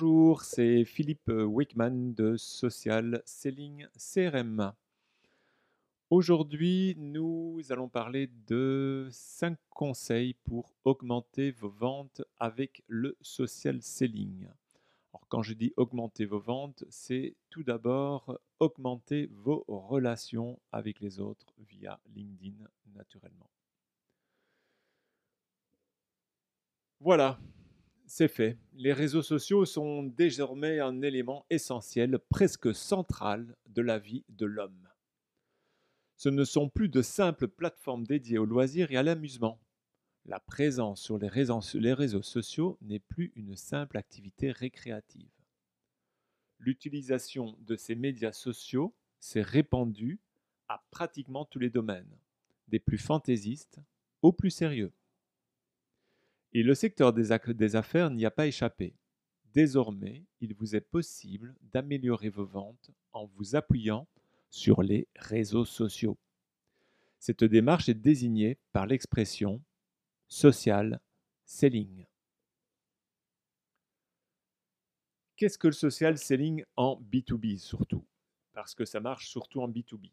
Bonjour, c'est Philippe Wickman de Social Selling CRM. Aujourd'hui, nous allons parler de 5 conseils pour augmenter vos ventes avec le social selling. Alors, quand je dis augmenter vos ventes, c'est tout d'abord augmenter vos relations avec les autres via LinkedIn naturellement. Voilà, c'est fait. Les réseaux sociaux sont désormais un élément essentiel, presque central de la vie de l'homme. Ce ne sont plus de simples plateformes dédiées au loisir et à l'amusement. La présence sur les réseaux, sociaux n'est plus une simple activité récréative. L'utilisation de ces médias sociaux s'est répandue à pratiquement tous les domaines, des plus fantaisistes aux plus sérieux. Et le secteur des, affaires n'y a pas échappé. Désormais, il vous est possible d'améliorer vos ventes en vous appuyant sur les réseaux sociaux. Cette démarche est désignée par l'expression social selling. Qu'est-ce que le social selling en B2B surtout? Parce que ça marche surtout en B2B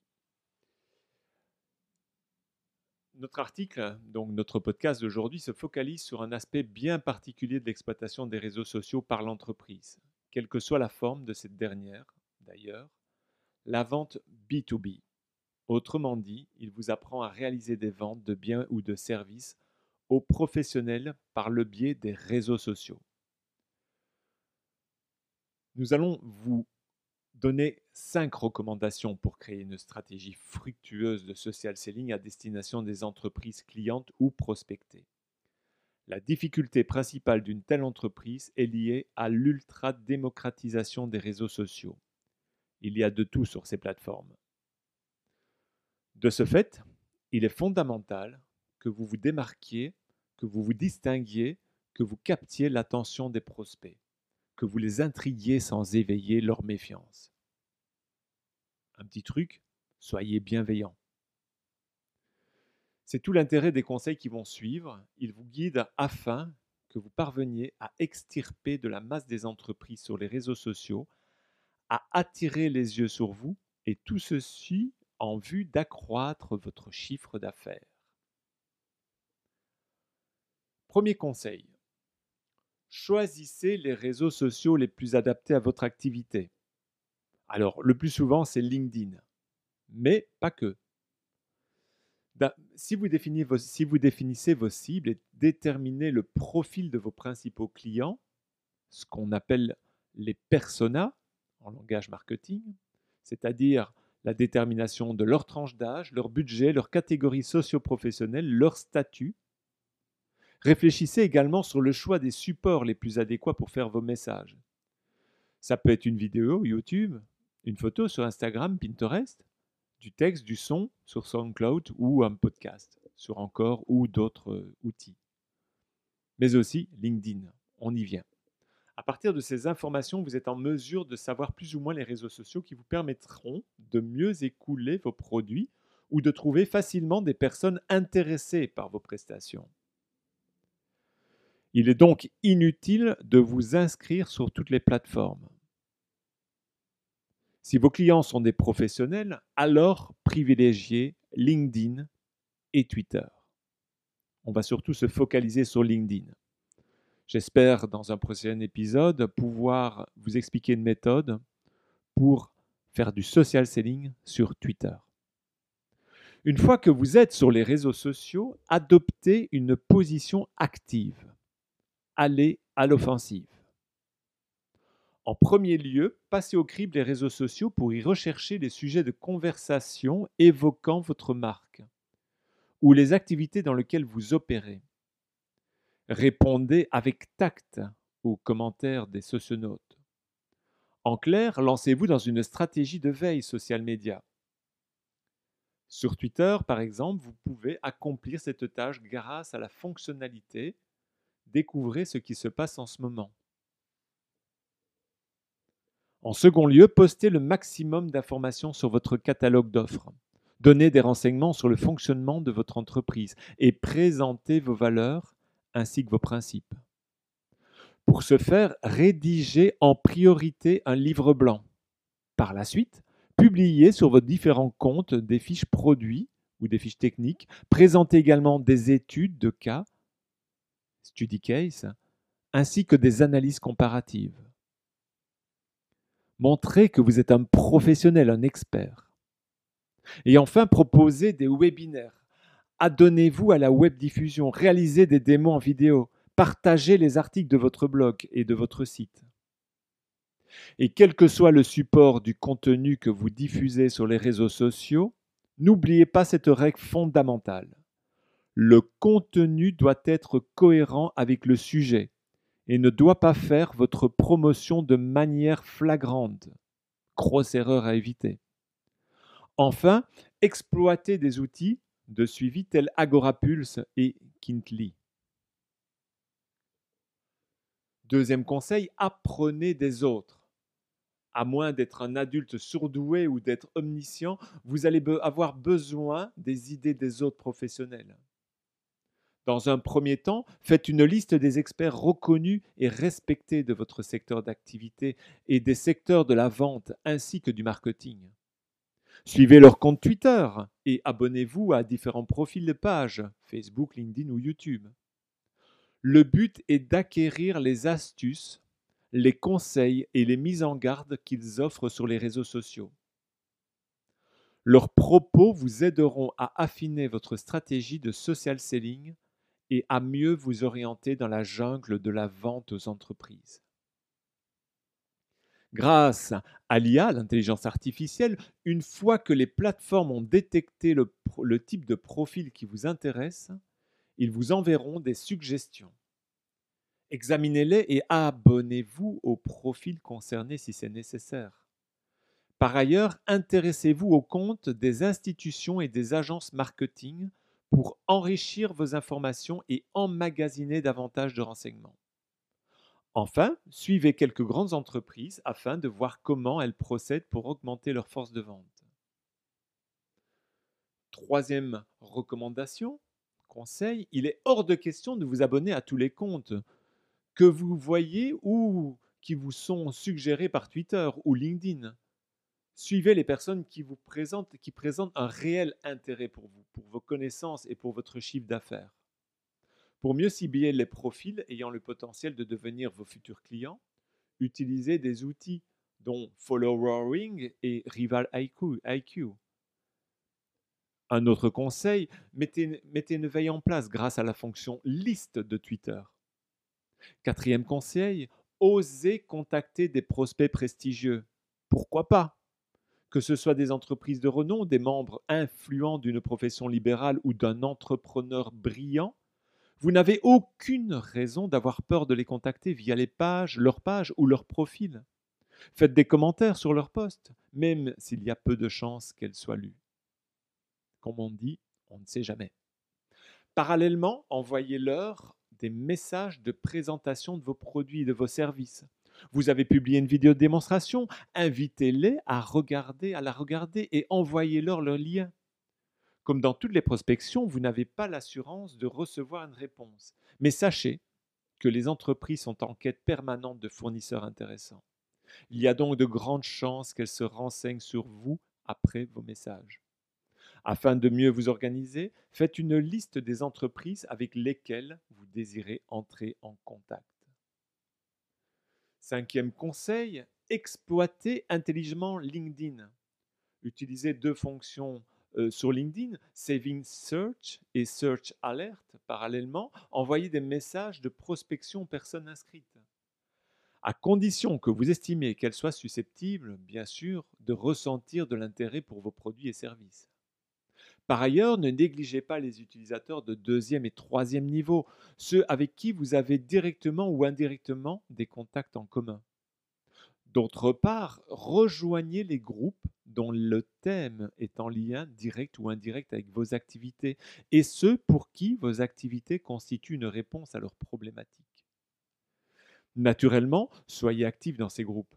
notre article, donc notre podcast d'aujourd'hui, se focalise sur un aspect bien particulier de l'exploitation des réseaux sociaux par l'entreprise, quelle que soit la forme de cette dernière, d'ailleurs, la vente B2B. Autrement dit, il vous apprend à réaliser des ventes de biens ou de services aux professionnels par le biais des réseaux sociaux. Nous allons vous donner cinq recommandations pour créer une stratégie fructueuse de social selling à destination des entreprises clientes ou prospectées. La difficulté principale d'une telle entreprise est liée à l'ultra-démocratisation des réseaux sociaux. Il y a de tout sur ces plateformes. De ce fait, il est fondamental que vous vous démarquiez, que vous vous distinguiez, que vous captiez l'attention des prospects que vous les intriguiez sans éveiller leur méfiance. Un petit truc, soyez bienveillant. C'est tout l'intérêt des conseils qui vont suivre. Ils vous guident afin que vous parveniez à extirper de la masse des entreprises sur les réseaux sociaux, à attirer les yeux sur vous, et tout ceci en vue d'accroître votre chiffre d'affaires. Premier conseil, choisissez les réseaux sociaux les plus adaptés à votre activité. Alors, le plus souvent, c'est LinkedIn, mais pas que. Si vous, définissez vos cibles et déterminez le profil de vos principaux clients, ce qu'on appelle les personas en langage marketing, c'est-à-dire la détermination de leur tranche d'âge, leur budget, leur catégorie socio-professionnelle, leur statut, Réfléchissez également sur le choix des supports les plus adéquats pour faire vos messages. Ça peut être une vidéo YouTube, une photo sur Instagram, Pinterest, du texte, du son sur SoundCloud ou un podcast sur encore ou d'autres euh, outils. Mais aussi LinkedIn, on y vient. À partir de ces informations, vous êtes en mesure de savoir plus ou moins les réseaux sociaux qui vous permettront de mieux écouler vos produits ou de trouver facilement des personnes intéressées par vos prestations. Il est donc inutile de vous inscrire sur toutes les plateformes. Si vos clients sont des professionnels, alors privilégiez LinkedIn et Twitter. On va surtout se focaliser sur LinkedIn. J'espère dans un prochain épisode pouvoir vous expliquer une méthode pour faire du social selling sur Twitter. Une fois que vous êtes sur les réseaux sociaux, adoptez une position active aller à l'offensive. En premier lieu, passez au crible les réseaux sociaux pour y rechercher les sujets de conversation évoquant votre marque ou les activités dans lesquelles vous opérez. Répondez avec tact aux commentaires des socionautes. En clair, lancez-vous dans une stratégie de veille social média. Sur Twitter, par exemple, vous pouvez accomplir cette tâche grâce à la fonctionnalité découvrez ce qui se passe en ce moment. En second lieu, postez le maximum d'informations sur votre catalogue d'offres. Donnez des renseignements sur le fonctionnement de votre entreprise et présentez vos valeurs ainsi que vos principes. Pour ce faire, rédigez en priorité un livre blanc. Par la suite, publiez sur vos différents comptes des fiches produits ou des fiches techniques. Présentez également des études de cas, study case, ainsi que des analyses comparatives. Montrez que vous êtes un professionnel, un expert. Et enfin, proposez des webinaires. Adonnez-vous à la web diffusion, réalisez des démos en vidéo, partagez les articles de votre blog et de votre site. Et quel que soit le support du contenu que vous diffusez sur les réseaux sociaux, n'oubliez pas cette règle fondamentale. Le contenu doit être cohérent avec le sujet et ne doit pas faire votre promotion de manière flagrante. Grosse erreur à éviter. Enfin, exploitez des outils de suivi tels Agorapulse et Kintly. Deuxième conseil, apprenez des autres. À moins d'être un adulte surdoué ou d'être omniscient, vous allez avoir besoin des idées des autres professionnels. Dans un premier temps, faites une liste des experts reconnus et respectés de votre secteur d'activité et des secteurs de la vente ainsi que du marketing. Suivez leur compte Twitter et abonnez-vous à différents profils de pages, Facebook, LinkedIn ou YouTube. Le but est d'acquérir les astuces, les conseils et les mises en garde qu'ils offrent sur les réseaux sociaux. Leurs propos vous aideront à affiner votre stratégie de social selling et à mieux vous orienter dans la jungle de la vente aux entreprises. Grâce à l'IA, l'intelligence artificielle, une fois que les plateformes ont détecté le, type de profil qui vous intéresse, ils vous enverront des suggestions. Examinez-les et abonnez-vous au profil concerné si c'est nécessaire. Par ailleurs, intéressez-vous aux comptes des institutions et des agences marketing pour enrichir vos informations et emmagasiner davantage de renseignements. Enfin, suivez quelques grandes entreprises afin de voir comment elles procèdent pour augmenter leur force de vente. Troisième recommandation, conseil, il est hors de question de vous abonner à tous les comptes que vous voyez ou qui vous sont suggérés par Twitter ou LinkedIn. Suivez les personnes qui vous présentent, qui présentent un réel intérêt pour vous, pour vos connaissances et pour votre chiffre d'affaires. Pour mieux cibler les profils ayant le potentiel de devenir vos futurs clients, utilisez des outils dont Following et Rival IQ. Un autre conseil, mettez une veille en place grâce à la fonction liste de Twitter. Quatrième conseil, osez contacter des prospects prestigieux. Pourquoi pas? Que ce soit des entreprises de renom, des membres influents d'une profession libérale ou d'un entrepreneur brillant, vous n'avez aucune raison d'avoir peur de les contacter via les pages, leurs pages ou leur profil. Faites des commentaires sur leurs posts, même s'il y a peu de chances qu'elles soient lues. Comme on dit, on ne sait jamais. Parallèlement, envoyez-leur des messages de présentation de vos produits et de vos services. Vous avez publié une vidéo de démonstration, invitez-les à regarder, à la regarder et envoyez-leur leur lien. Comme dans toutes les prospections, vous n'avez pas l'assurance de recevoir une réponse. Mais sachez que les entreprises sont en quête permanente de fournisseurs intéressants. Il y a donc de grandes chances qu'elles se renseignent sur vous après vos messages. Afin de mieux vous organiser, faites une liste des entreprises avec lesquelles vous désirez entrer en contact. Cinquième conseil, exploitez intelligemment LinkedIn. Utilisez deux fonctions euh, sur LinkedIn, Saving Search et Search Alert parallèlement. Envoyez des messages de prospection aux personnes inscrites. À condition que vous estimez qu'elles soient susceptibles, bien sûr, de ressentir de l'intérêt pour vos produits et services. Par ailleurs, ne négligez pas les utilisateurs de deuxième et troisième niveau, ceux avec qui vous avez directement ou indirectement des contacts en commun. D'autre part, rejoignez les groupes dont le thème est en lien direct ou indirect avec vos activités et ceux pour qui vos activités constituent une réponse à leurs problématiques. Naturellement, soyez actifs dans ces groupes.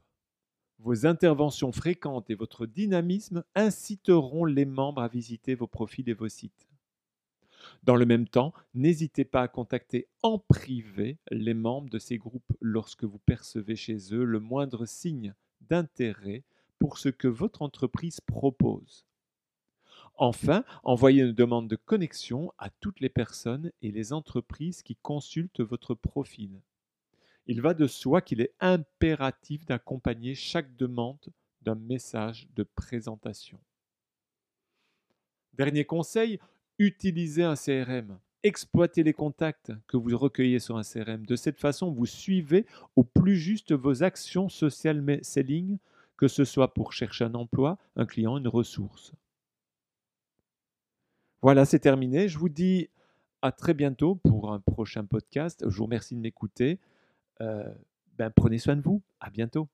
Vos interventions fréquentes et votre dynamisme inciteront les membres à visiter vos profils et vos sites. Dans le même temps, n'hésitez pas à contacter en privé les membres de ces groupes lorsque vous percevez chez eux le moindre signe d'intérêt pour ce que votre entreprise propose. Enfin, envoyez une demande de connexion à toutes les personnes et les entreprises qui consultent votre profil. Il va de soi qu'il est impératif d'accompagner chaque demande d'un message de présentation. Dernier conseil, utilisez un CRM. Exploitez les contacts que vous recueillez sur un CRM. De cette façon, vous suivez au plus juste vos actions social selling, que ce soit pour chercher un emploi, un client, une ressource. Voilà, c'est terminé. Je vous dis à très bientôt pour un prochain podcast. Je vous remercie de m'écouter. Euh, ben, prenez soin de vous. À bientôt.